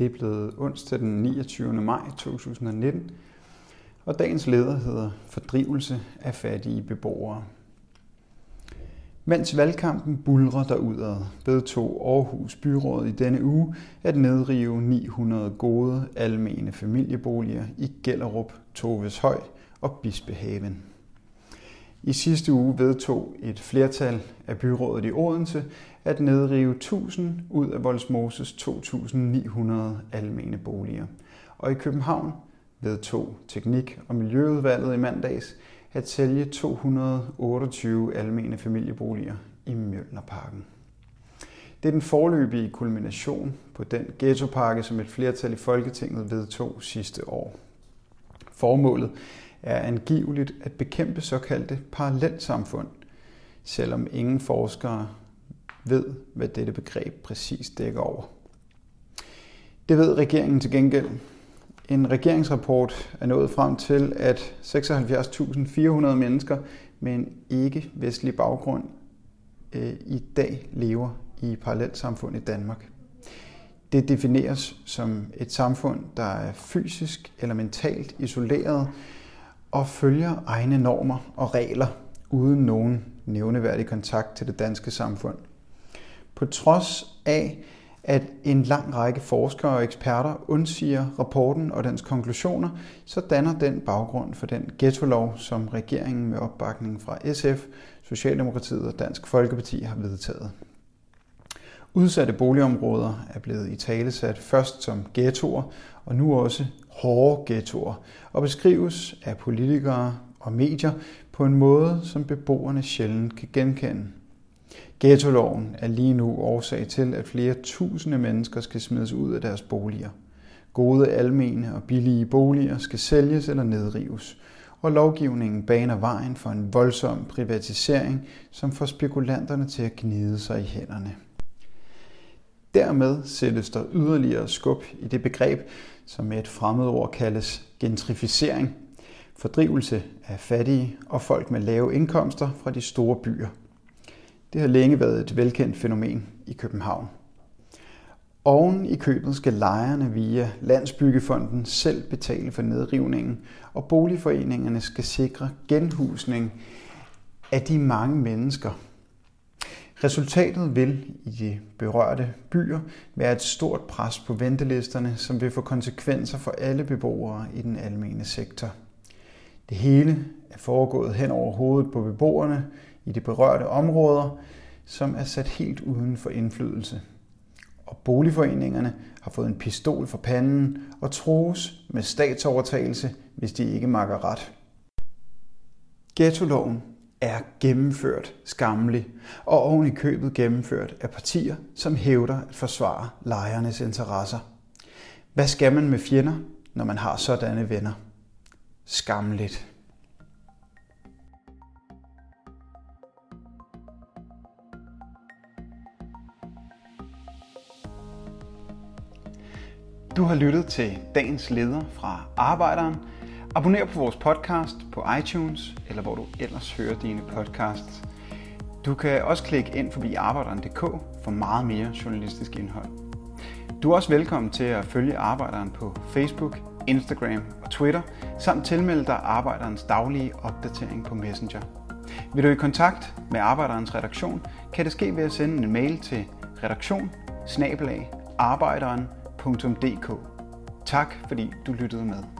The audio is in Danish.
Det er blevet onsdag den 29. maj 2019, og dagens leder hedder Fordrivelse af fattige beboere. Mens valgkampen bulrer derudad, vedtog Aarhus Byråd i denne uge at nedrive 900 gode almene familieboliger i Gellerup, Toveshøj og Bispehaven. I sidste uge vedtog et flertal af byrådet i Odense at nedrive 1000 ud af Voldsmoses 2900 almene boliger. Og i København vedtog Teknik- og Miljøudvalget i mandags at sælge 228 almene familieboliger i Mjølnerparken. Det er den forløbige kulmination på den ghettopakke, som et flertal i Folketinget vedtog sidste år. Formålet er angiveligt at bekæmpe såkaldte parallelsamfund, selvom ingen forskere ved, hvad dette begreb præcis dækker over. Det ved regeringen til gengæld. En regeringsrapport er nået frem til, at 76.400 mennesker med en ikke-vestlig baggrund øh, i dag lever i parallelsamfund i Danmark. Det defineres som et samfund, der er fysisk eller mentalt isoleret og følger egne normer og regler uden nogen nævneværdig kontakt til det danske samfund. På trods af, at en lang række forskere og eksperter undsiger rapporten og dens konklusioner, så danner den baggrund for den ghetto-lov, som regeringen med opbakning fra SF, Socialdemokratiet og Dansk Folkeparti har vedtaget. Udsatte boligområder er blevet i tale sat først som ghettoer, og nu også hårde ghettoer, og beskrives af politikere og medier på en måde, som beboerne sjældent kan genkende. Ghettoloven er lige nu årsag til, at flere tusinde mennesker skal smides ud af deres boliger. Gode almene og billige boliger skal sælges eller nedrives, og lovgivningen baner vejen for en voldsom privatisering, som får spekulanterne til at gnide sig i hænderne. Dermed sættes der yderligere skub i det begreb, som med et fremmedord kaldes gentrificering, fordrivelse af fattige og folk med lave indkomster fra de store byer. Det har længe været et velkendt fænomen i København. Oven i købet skal lejerne via Landsbyggefonden selv betale for nedrivningen, og boligforeningerne skal sikre genhusning af de mange mennesker, Resultatet vil i de berørte byer være et stort pres på ventelisterne, som vil få konsekvenser for alle beboere i den almene sektor. Det hele er foregået hen over hovedet på beboerne i de berørte områder, som er sat helt uden for indflydelse. Og boligforeningerne har fået en pistol for panden og troes med statsovertagelse, hvis de ikke makker ret. Ghetto-loven er gennemført skammelig, og oven i købet gennemført af partier, som hævder at forsvare lejernes interesser. Hvad skal man med fjender, når man har sådanne venner? Skamligt. Du har lyttet til dagens leder fra Arbejderen – Abonner på vores podcast på iTunes, eller hvor du ellers hører dine podcasts. Du kan også klikke ind forbi arbejderen.dk for meget mere journalistisk indhold. Du er også velkommen til at følge Arbejderen på Facebook, Instagram og Twitter, samt tilmelde dig Arbejderens daglige opdatering på Messenger. Vil du i kontakt med Arbejderens redaktion, kan det ske ved at sende en mail til redaktion Tak fordi du lyttede med.